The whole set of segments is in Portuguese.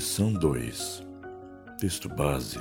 Lição 2 Texto base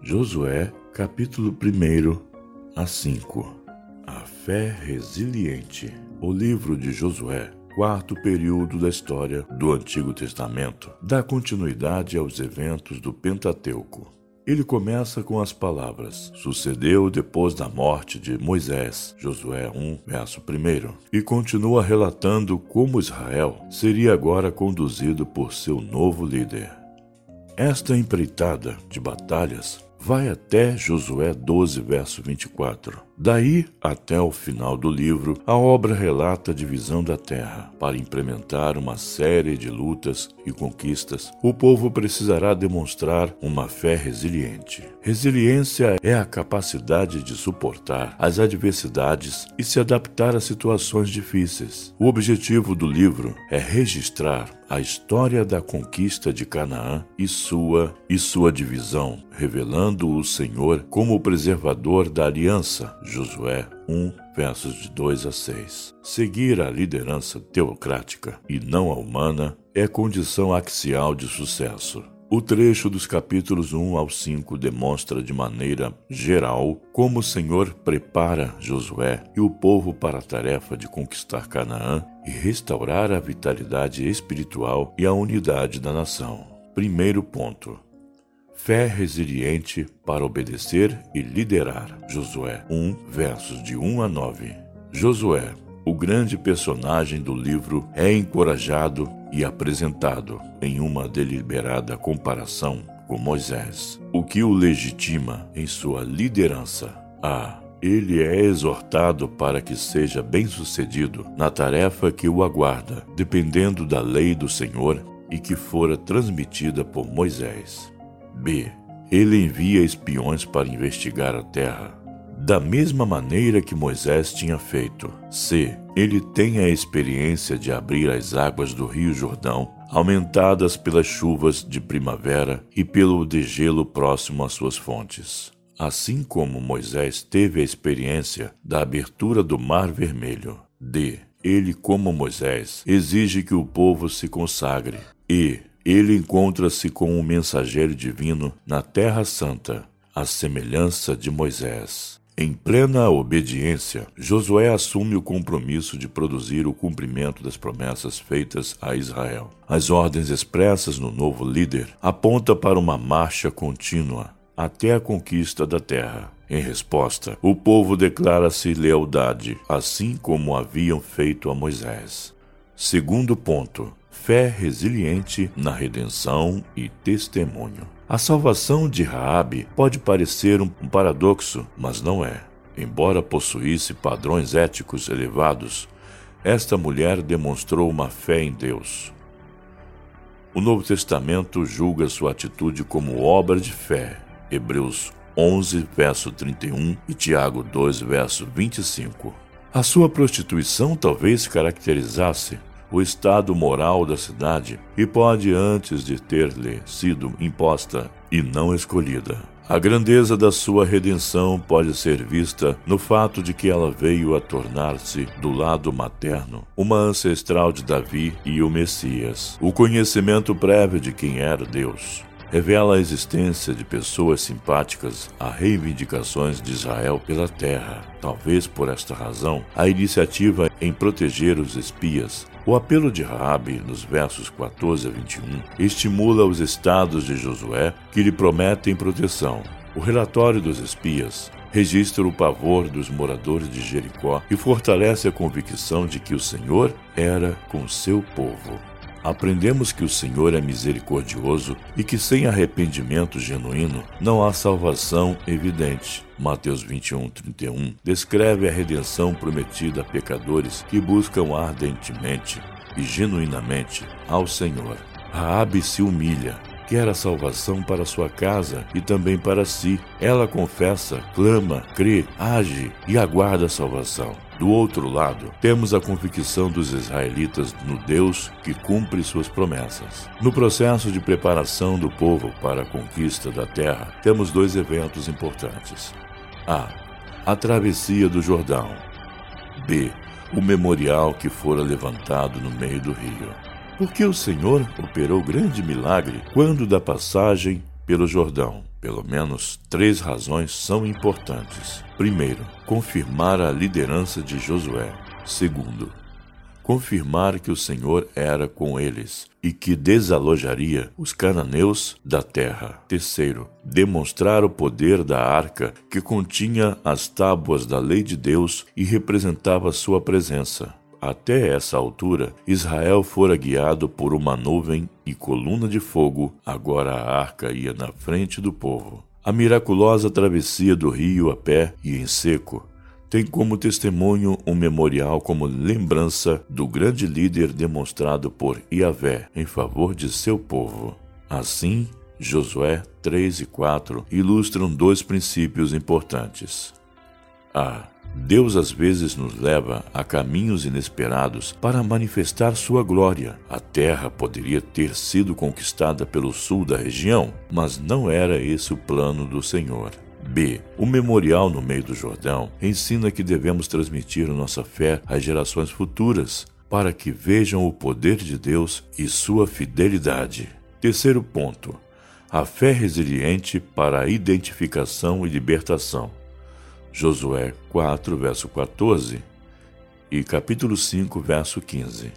Josué, capítulo 1 a 5 A fé resiliente. O livro de Josué, quarto período da história do Antigo Testamento, dá continuidade aos eventos do Pentateuco. Ele começa com as palavras: Sucedeu depois da morte de Moisés, Josué 1, verso 1, e continua relatando como Israel seria agora conduzido por seu novo líder. Esta empreitada de batalhas vai até Josué 12, verso 24. Daí até o final do livro, a obra relata a divisão da terra. Para implementar uma série de lutas e conquistas, o povo precisará demonstrar uma fé resiliente. Resiliência é a capacidade de suportar as adversidades e se adaptar a situações difíceis. O objetivo do livro é registrar a história da conquista de Canaã e sua e sua divisão, revelando o Senhor como preservador da aliança. Josué 1, versos de 2 a 6. Seguir a liderança teocrática e não a humana é condição axial de sucesso. O trecho dos capítulos 1 ao 5 demonstra de maneira geral como o Senhor prepara Josué e o povo para a tarefa de conquistar Canaã e restaurar a vitalidade espiritual e a unidade da nação. Primeiro ponto: fé resiliente para obedecer e liderar. Josué 1, versos de 1 a 9. Josué, o grande personagem do livro, é encorajado e apresentado em uma deliberada comparação com Moisés, o que o legitima em sua liderança. A. Ele é exortado para que seja bem-sucedido na tarefa que o aguarda, dependendo da lei do Senhor e que fora transmitida por Moisés. B. Ele envia espiões para investigar a terra, da mesma maneira que Moisés tinha feito. C. Ele tem a experiência de abrir as águas do Rio Jordão, aumentadas pelas chuvas de primavera e pelo degelo próximo às suas fontes. Assim como Moisés teve a experiência da abertura do Mar Vermelho. D. Ele, como Moisés, exige que o povo se consagre. E. Ele encontra-se com um mensageiro divino na Terra Santa, à semelhança de Moisés. Em plena obediência, Josué assume o compromisso de produzir o cumprimento das promessas feitas a Israel. As ordens expressas no novo líder apontam para uma marcha contínua até a conquista da terra. Em resposta, o povo declara-se lealdade, assim como haviam feito a Moisés. Segundo ponto: fé resiliente na redenção e testemunho. A salvação de Raabe pode parecer um paradoxo, mas não é. Embora possuísse padrões éticos elevados, esta mulher demonstrou uma fé em Deus. O Novo Testamento julga sua atitude como obra de fé. Hebreus 11, verso 31 e Tiago 2, verso 25. A sua prostituição talvez caracterizasse o estado moral da cidade e pode antes de ter-lhe sido imposta e não escolhida. A grandeza da sua redenção pode ser vista no fato de que ela veio a tornar-se, do lado materno, uma ancestral de Davi e o Messias, o conhecimento prévio de quem era Deus revela a existência de pessoas simpáticas a reivindicações de Israel pela terra. Talvez por esta razão, a iniciativa em proteger os espias o apelo de Raabe, nos versos 14 a 21, estimula os estados de Josué que lhe prometem proteção. O relatório dos espias registra o pavor dos moradores de Jericó e fortalece a convicção de que o Senhor era com seu povo aprendemos que o Senhor é misericordioso e que sem arrependimento genuíno não há salvação evidente. Mateus 21, 31 descreve a redenção prometida a pecadores que buscam ardentemente e genuinamente ao Senhor. Raabe se humilha, quer a salvação para sua casa e também para si. Ela confessa, clama, crê, age e aguarda a salvação. Do outro lado, temos a convicção dos israelitas no Deus que cumpre suas promessas. No processo de preparação do povo para a conquista da terra, temos dois eventos importantes. A. A travessia do Jordão. B. O memorial que fora levantado no meio do rio. Porque o Senhor operou grande milagre quando da passagem pelo Jordão. Pelo menos três razões são importantes. Primeiro, confirmar a liderança de Josué. Segundo, confirmar que o Senhor era com eles e que desalojaria os cananeus da terra. Terceiro, demonstrar o poder da arca que continha as tábuas da lei de Deus e representava sua presença. Até essa altura, Israel fora guiado por uma nuvem e coluna de fogo, agora a arca ia na frente do povo. A miraculosa travessia do rio a pé e em seco tem como testemunho um memorial como lembrança do grande líder demonstrado por Iavé em favor de seu povo. Assim, Josué 3 e 4 ilustram dois princípios importantes. A. Deus às vezes nos leva a caminhos inesperados para manifestar sua glória. A terra poderia ter sido conquistada pelo sul da região, mas não era esse o plano do Senhor. B. O memorial no meio do Jordão ensina que devemos transmitir nossa fé às gerações futuras, para que vejam o poder de Deus e sua fidelidade. Terceiro ponto: a fé resiliente para a identificação e libertação. Josué 4, verso 14 e capítulo 5, verso 15.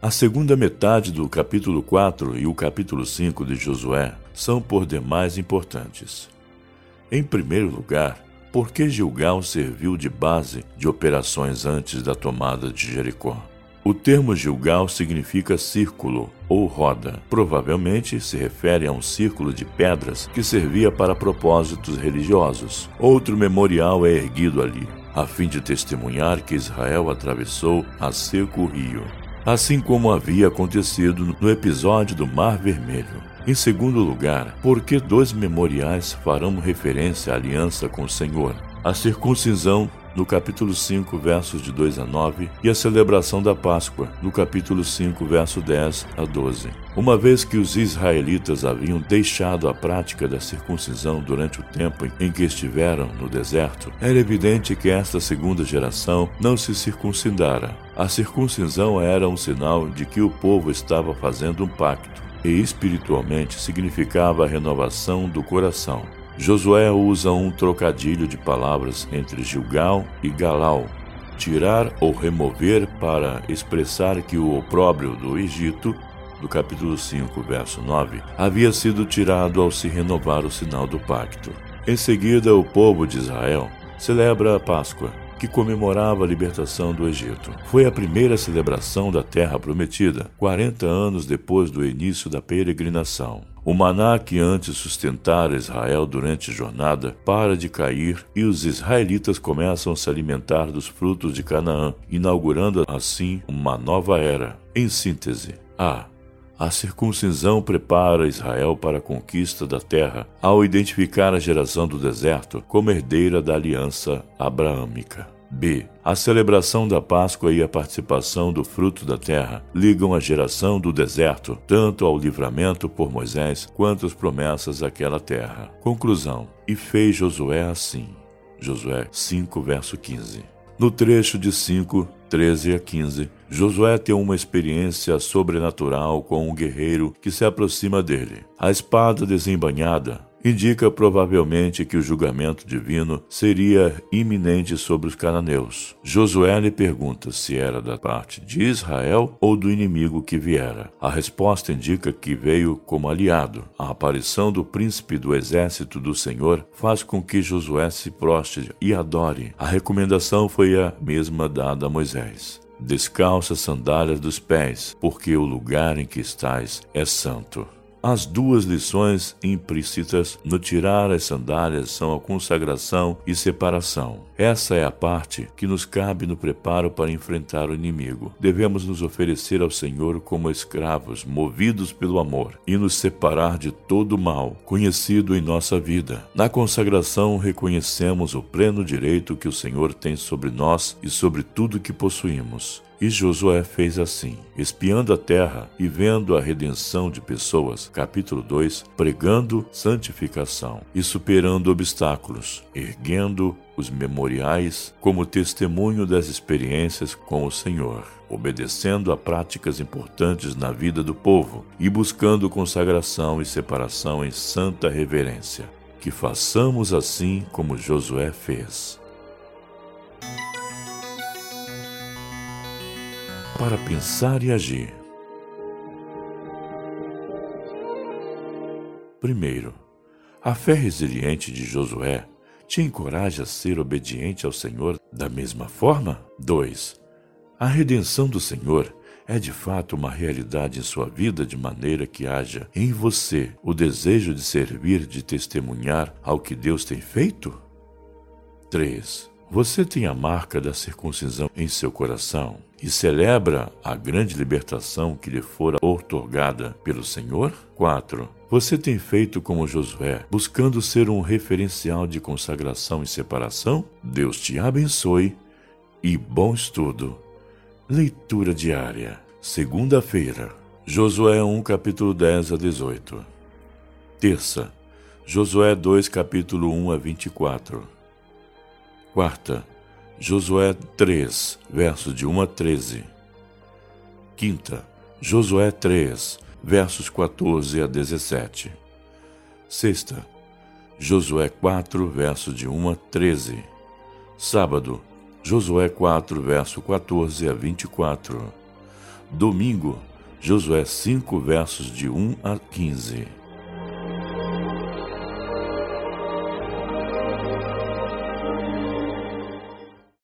A segunda metade do capítulo 4 e o capítulo 5 de Josué são por demais importantes. Em primeiro lugar, porque Gilgal serviu de base de operações antes da tomada de Jericó. O termo Gilgal significa círculo ou roda. Provavelmente se refere a um círculo de pedras que servia para propósitos religiosos. Outro memorial é erguido ali, a fim de testemunhar que Israel atravessou a seco o rio, assim como havia acontecido no episódio do Mar Vermelho. Em segundo lugar, porque dois memoriais farão referência à aliança com o Senhor? A circuncisão no capítulo 5, versos de 2 a 9, e a celebração da Páscoa, no capítulo 5, verso 10 a 12. Uma vez que os israelitas haviam deixado a prática da circuncisão durante o tempo em que estiveram no deserto, era evidente que esta segunda geração não se circuncidara. A circuncisão era um sinal de que o povo estava fazendo um pacto e espiritualmente significava a renovação do coração. Josué usa um trocadilho de palavras entre Gilgal e Galau, tirar ou remover para expressar que o opróbrio do Egito, do capítulo 5, verso 9, havia sido tirado ao se renovar o sinal do pacto. Em seguida, o povo de Israel celebra a Páscoa, que comemorava a libertação do Egito. Foi a primeira celebração da Terra Prometida, 40 anos depois do início da peregrinação. O maná que antes sustentara Israel durante a jornada para de cair e os israelitas começam a se alimentar dos frutos de Canaã, inaugurando assim uma nova era. Em síntese, A. A circuncisão prepara Israel para a conquista da terra ao identificar a geração do deserto como herdeira da aliança abraâmica. B. A celebração da Páscoa e a participação do fruto da terra ligam a geração do deserto tanto ao livramento por Moisés quanto às promessas daquela terra. Conclusão: E fez Josué assim. Josué 5, verso 15. No trecho de 5, 13 a 15, Josué tem uma experiência sobrenatural com um guerreiro que se aproxima dele. A espada desembanhada indica provavelmente que o julgamento divino seria iminente sobre os cananeus. Josué lhe pergunta se era da parte de Israel ou do inimigo que viera. A resposta indica que veio como aliado. A aparição do príncipe do exército do Senhor faz com que Josué se prostre e adore. A recomendação foi a mesma dada a Moisés. Descalça as sandálias dos pés, porque o lugar em que estás é santo. As duas lições implícitas no tirar as sandálias são a consagração e separação. Essa é a parte que nos cabe no preparo para enfrentar o inimigo. Devemos nos oferecer ao Senhor como escravos, movidos pelo amor, e nos separar de todo o mal conhecido em nossa vida. Na consagração, reconhecemos o pleno direito que o Senhor tem sobre nós e sobre tudo que possuímos. E Josué fez assim, espiando a terra e vendo a redenção de pessoas, capítulo 2, pregando santificação e superando obstáculos, erguendo os memoriais como testemunho das experiências com o Senhor, obedecendo a práticas importantes na vida do povo e buscando consagração e separação em santa reverência. Que façamos assim como Josué fez. para pensar e agir. Primeiro, a fé resiliente de Josué te encoraja a ser obediente ao Senhor da mesma forma? 2. A redenção do Senhor é de fato uma realidade em sua vida de maneira que haja em você o desejo de servir, de testemunhar ao que Deus tem feito? 3. Você tem a marca da circuncisão em seu coração e celebra a grande libertação que lhe fora outorgada pelo Senhor? 4. Você tem feito como Josué, buscando ser um referencial de consagração e separação? Deus te abençoe e bom estudo. Leitura diária. Segunda-feira. Josué 1, capítulo 10 a 18. Terça. Josué 2, capítulo 1 a 24. Quarta, Josué 3, versos de 1 a 13. Quinta, Josué 3, versos 14 a 17. Sexta, Josué 4, versos de 1 a 13. Sábado, Josué 4, verso 14 a 24. Domingo, Josué 5, versos de 1 a 15.